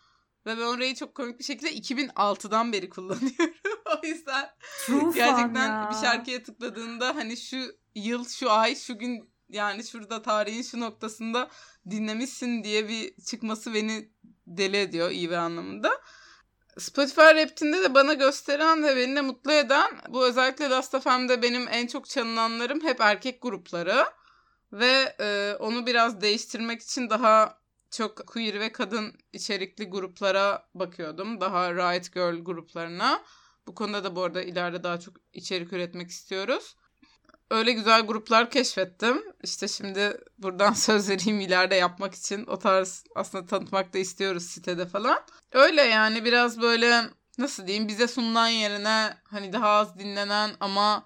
Ve ben orayı çok komik bir şekilde 2006'dan beri kullanıyorum. o yüzden True gerçekten bir şarkıya tıkladığında hani şu yıl, şu ay, şu gün yani şurada tarihin şu noktasında dinlemişsin diye bir çıkması beni deli ediyor iyi bir anlamında. Spotify Rap'tinde de bana gösteren ve beni de mutlu eden bu özellikle Last FM'de benim en çok çalınanlarım hep erkek grupları. Ve e, onu biraz değiştirmek için daha çok queer ve kadın içerikli gruplara bakıyordum. Daha Riot Girl gruplarına. Bu konuda da bu arada ileride daha çok içerik üretmek istiyoruz öyle güzel gruplar keşfettim. İşte şimdi buradan söz vereyim ileride yapmak için o tarz aslında tanıtmak da istiyoruz sitede falan. Öyle yani biraz böyle nasıl diyeyim bize sunulan yerine hani daha az dinlenen ama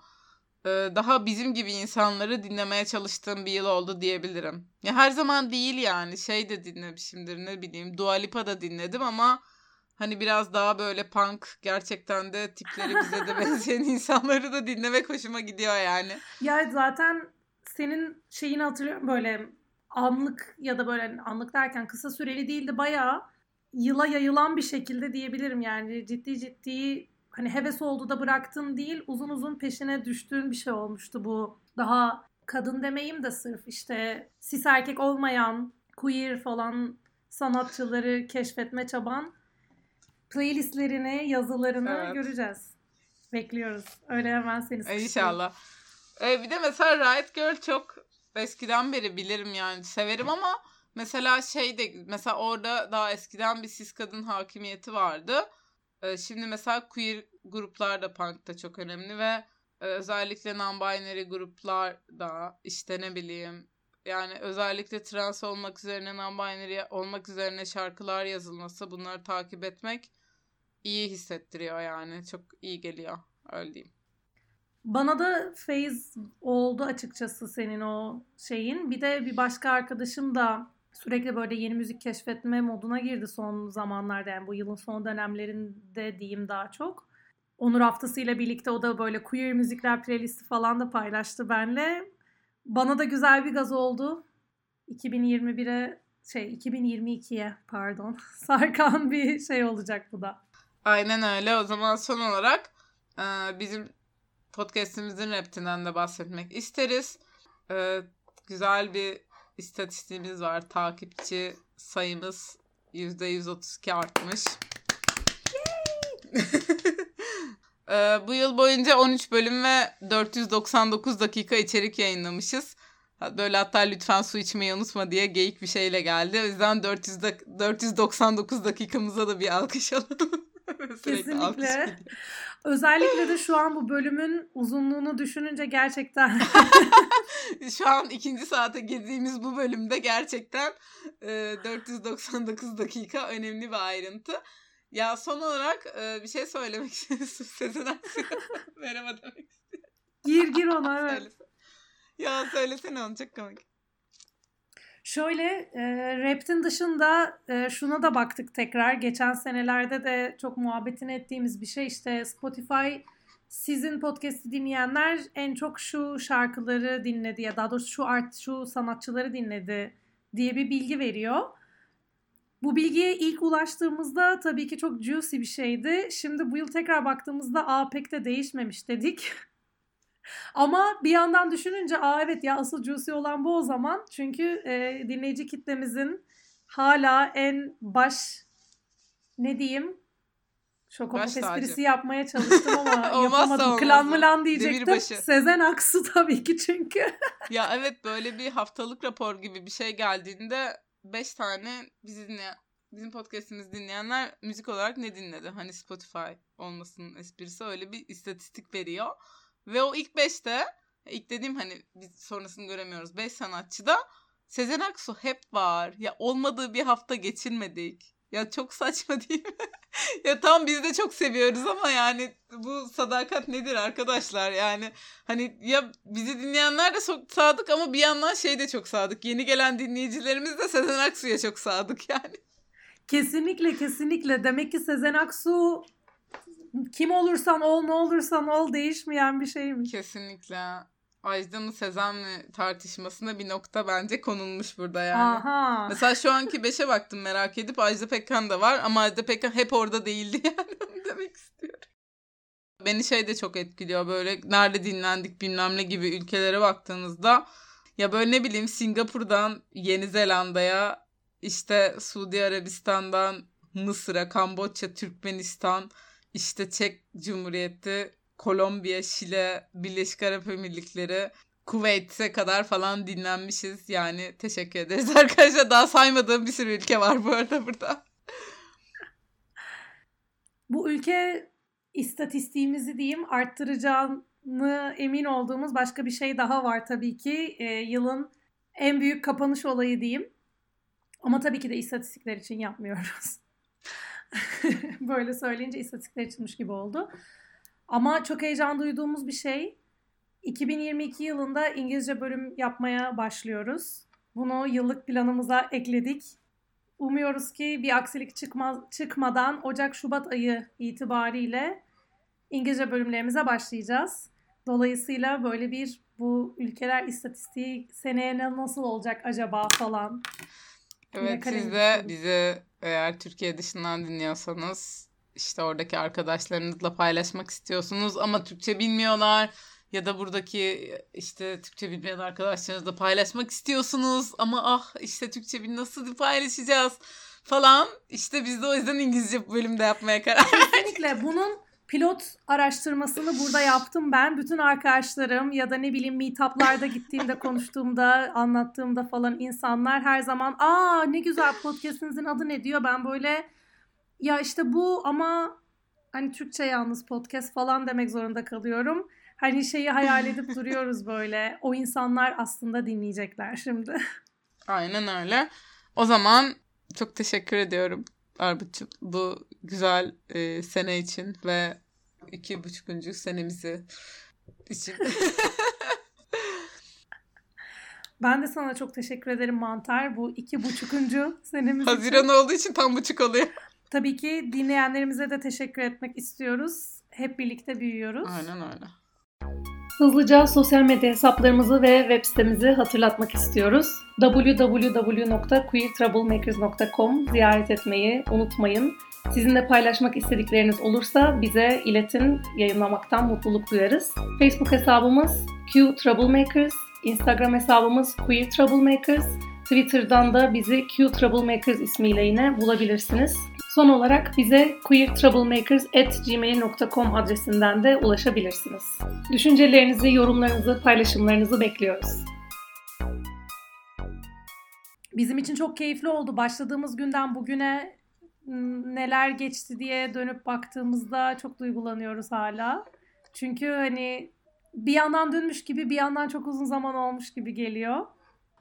e, daha bizim gibi insanları dinlemeye çalıştığım bir yıl oldu diyebilirim. Ya her zaman değil yani şey de dinlemişimdir ne bileyim Dua Lipa da dinledim ama Hani biraz daha böyle punk gerçekten de tipleri bize de benzeyen insanları da dinlemek hoşuma gidiyor yani. Ya zaten senin şeyini hatırlıyorum böyle anlık ya da böyle anlık derken kısa süreli değildi bayağı yıla yayılan bir şekilde diyebilirim yani ciddi ciddi hani heves oldu da bıraktın değil uzun uzun peşine düştüğün bir şey olmuştu bu daha kadın demeyeyim de sırf işte sis erkek olmayan queer falan sanatçıları keşfetme çaban playlistlerini, yazılarını evet. göreceğiz. Bekliyoruz. Öyle hemen seni sıkıştırayım. İnşallah. Ee, bir de mesela Riot Girl çok eskiden beri bilirim yani severim ama mesela şey de mesela orada daha eskiden bir sis kadın hakimiyeti vardı. Ee, şimdi mesela queer gruplar da punk'ta çok önemli ve e, özellikle non-binary gruplar da işte ne bileyim yani özellikle trans olmak üzerine non-binary olmak üzerine şarkılar yazılması bunları takip etmek iyi hissettiriyor yani. Çok iyi geliyor. Öyle diyeyim. Bana da phase oldu açıkçası senin o şeyin. Bir de bir başka arkadaşım da sürekli böyle yeni müzik keşfetme moduna girdi son zamanlarda. Yani bu yılın son dönemlerinde diyeyim daha çok. Onur haftasıyla birlikte o da böyle queer müzikler playlisti falan da paylaştı benle. Bana da güzel bir gaz oldu. 2021'e şey 2022'ye pardon sarkan bir şey olacak bu da. Aynen öyle. O zaman son olarak e, bizim podcastimizin reptinden de bahsetmek isteriz. E, güzel bir istatistiğimiz var. Takipçi sayımız %132 artmış. Ee, bu yıl boyunca 13 bölüm ve 499 dakika içerik yayınlamışız. Böyle hatta lütfen su içmeyi unutma diye geyik bir şeyle geldi. O yüzden 400 da- 499 dakikamıza da bir alkış alalım. Kesinlikle. Özellikle de şu an bu bölümün uzunluğunu düşününce gerçekten şu an ikinci saate girdiğimiz bu bölümde gerçekten e, 499 dakika önemli bir ayrıntı. Ya son olarak e, bir şey söylemek istiyorum. Sezen Aksu'ya merhaba demek istiyorum. Gir gir ona evet. Söylesene. Ya söylesene onu çok komik. Şöyle e, Rap'tin dışında e, şuna da baktık tekrar. Geçen senelerde de çok muhabbetini ettiğimiz bir şey işte Spotify sizin podcast'i dinleyenler en çok şu şarkıları dinledi ya daha doğrusu şu art şu sanatçıları dinledi diye bir bilgi veriyor. Bu bilgiye ilk ulaştığımızda tabii ki çok juicy bir şeydi. Şimdi bu yıl tekrar baktığımızda aa pek de değişmemiş dedik. Ama bir yandan düşününce aa evet ya asıl juicy olan bu o zaman. Çünkü e, dinleyici kitlemizin hala en baş ne diyeyim tacı. esprisi yapmaya çalıştım ama yapamadım. Klan mılan diyecektim. Demirbaşı. Sezen Aksu tabii ki çünkü. Ya evet böyle bir haftalık rapor gibi bir şey geldiğinde 5 tane bizi dinleyen, bizim podcast'imizi dinleyenler müzik olarak ne dinledi? Hani Spotify olmasının esprisi öyle bir istatistik veriyor. Ve o ilk 5'te ilk dediğim hani biz sonrasını göremiyoruz. 5 sanatçıda Sezen Aksu hep var. Ya olmadığı bir hafta geçirmedik. Ya çok saçma değil mi? ya tam biz de çok seviyoruz ama yani bu sadakat nedir arkadaşlar? Yani hani ya bizi dinleyenler de çok sadık ama bir yandan şey de çok sadık. Yeni gelen dinleyicilerimiz de Sezen Aksu'ya çok sadık yani. Kesinlikle kesinlikle. Demek ki Sezen Aksu kim olursan ol ne olursan ol değişmeyen bir şeymiş. Kesinlikle. Ajda mı Sezen mi tartışmasına bir nokta bence konulmuş burada yani. Aha. Mesela şu anki 5'e baktım merak edip Ajda Pekkan da var ama Ajda Pekkan hep orada değildi yani onu demek istiyorum. Beni şey de çok etkiliyor böyle nerede dinlendik bilmem ne gibi ülkelere baktığınızda ya böyle ne bileyim Singapur'dan Yeni Zelanda'ya işte Suudi Arabistan'dan Mısır'a, Kamboçya, Türkmenistan, işte Çek Cumhuriyeti, Kolombiya, Şile, Birleşik Arap Emirlikleri, Kuveyt'e kadar falan dinlenmişiz. Yani teşekkür ederiz arkadaşlar. Daha saymadığım bir sürü ülke var bu arada burada. Bu ülke istatistiğimizi diyeyim arttıracağını emin olduğumuz başka bir şey daha var tabii ki. Ee, yılın en büyük kapanış olayı diyeyim. Ama tabii ki de istatistikler için yapmıyoruz. Böyle söyleyince istatistikler içinmiş gibi oldu. Ama çok heyecan duyduğumuz bir şey. 2022 yılında İngilizce bölüm yapmaya başlıyoruz. Bunu yıllık planımıza ekledik. Umuyoruz ki bir aksilik çıkmaz, çıkmadan Ocak-Şubat ayı itibariyle İngilizce bölümlerimize başlayacağız. Dolayısıyla böyle bir bu ülkeler istatistiği seneye nasıl olacak acaba falan. Evet siz de bizi eğer Türkiye dışından dinliyorsanız işte oradaki arkadaşlarınızla paylaşmak istiyorsunuz ama Türkçe bilmiyorlar ya da buradaki işte Türkçe bilmeyen arkadaşlarınızla paylaşmak istiyorsunuz ama ah işte Türkçe bil nasıl paylaşacağız falan. İşte biz de o yüzden İngilizce bölümde yapmaya karar verdik. Kesinlikle bunun pilot araştırmasını burada yaptım ben. Bütün arkadaşlarım ya da ne bileyim meetuplarda gittiğimde konuştuğumda anlattığımda falan insanlar her zaman aa ne güzel podcastinizin adı ne diyor. Ben böyle ya işte bu ama hani Türkçe yalnız podcast falan demek zorunda kalıyorum. Hani şeyi hayal edip duruyoruz böyle. O insanlar aslında dinleyecekler şimdi. Aynen öyle. O zaman çok teşekkür ediyorum Arbuç'um bu güzel e, sene için ve iki buçukuncu senemizi için. ben de sana çok teşekkür ederim Mantar. Bu iki buçukuncu senemiz Haziran için. olduğu için tam buçuk oluyor. Tabii ki dinleyenlerimize de teşekkür etmek istiyoruz. hep birlikte büyüyoruz. Aynen öyle. Hızlıca sosyal medya hesaplarımızı ve web sitemizi hatırlatmak istiyoruz. www.queertroublemakers.com ziyaret etmeyi unutmayın. Sizinle paylaşmak istedikleriniz olursa bize iletin, yayınlamaktan mutluluk duyarız. Facebook hesabımız Q Troublemakers, Instagram hesabımız Queer Troublemakers, Twitter'dan da bizi Q Troublemakers ismiyle yine bulabilirsiniz. Son olarak bize queertroublemakers.gmail.com adresinden de ulaşabilirsiniz. Düşüncelerinizi, yorumlarınızı, paylaşımlarınızı bekliyoruz. Bizim için çok keyifli oldu. Başladığımız günden bugüne neler geçti diye dönüp baktığımızda çok duygulanıyoruz hala. Çünkü hani bir yandan dönmüş gibi bir yandan çok uzun zaman olmuş gibi geliyor.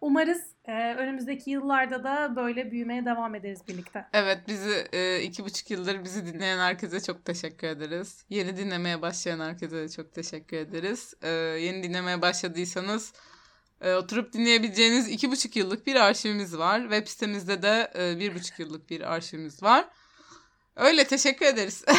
Umarız e, önümüzdeki yıllarda da böyle büyümeye devam ederiz birlikte. Evet bizi e, iki buçuk yıldır bizi dinleyen herkese çok teşekkür ederiz. Yeni dinlemeye başlayan herkese de çok teşekkür ederiz. E, yeni dinlemeye başladıysanız e, oturup dinleyebileceğiniz iki buçuk yıllık bir arşivimiz var. Web sitemizde de e, bir buçuk yıllık bir arşivimiz var. Öyle teşekkür ederiz.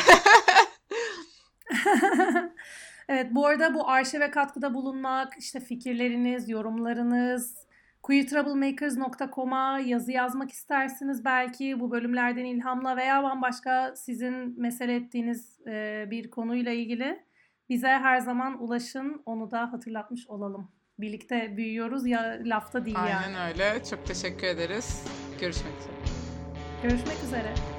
evet bu arada bu arşive katkıda bulunmak, işte fikirleriniz, yorumlarınız, queertroublemakers.com'a yazı yazmak istersiniz belki bu bölümlerden ilhamla veya bambaşka sizin mesele ettiğiniz bir konuyla ilgili bize her zaman ulaşın. Onu da hatırlatmış olalım. Birlikte büyüyoruz ya lafta değil Aynen yani. Aynen öyle. Çok teşekkür ederiz. Görüşmek üzere. Görüşmek üzere.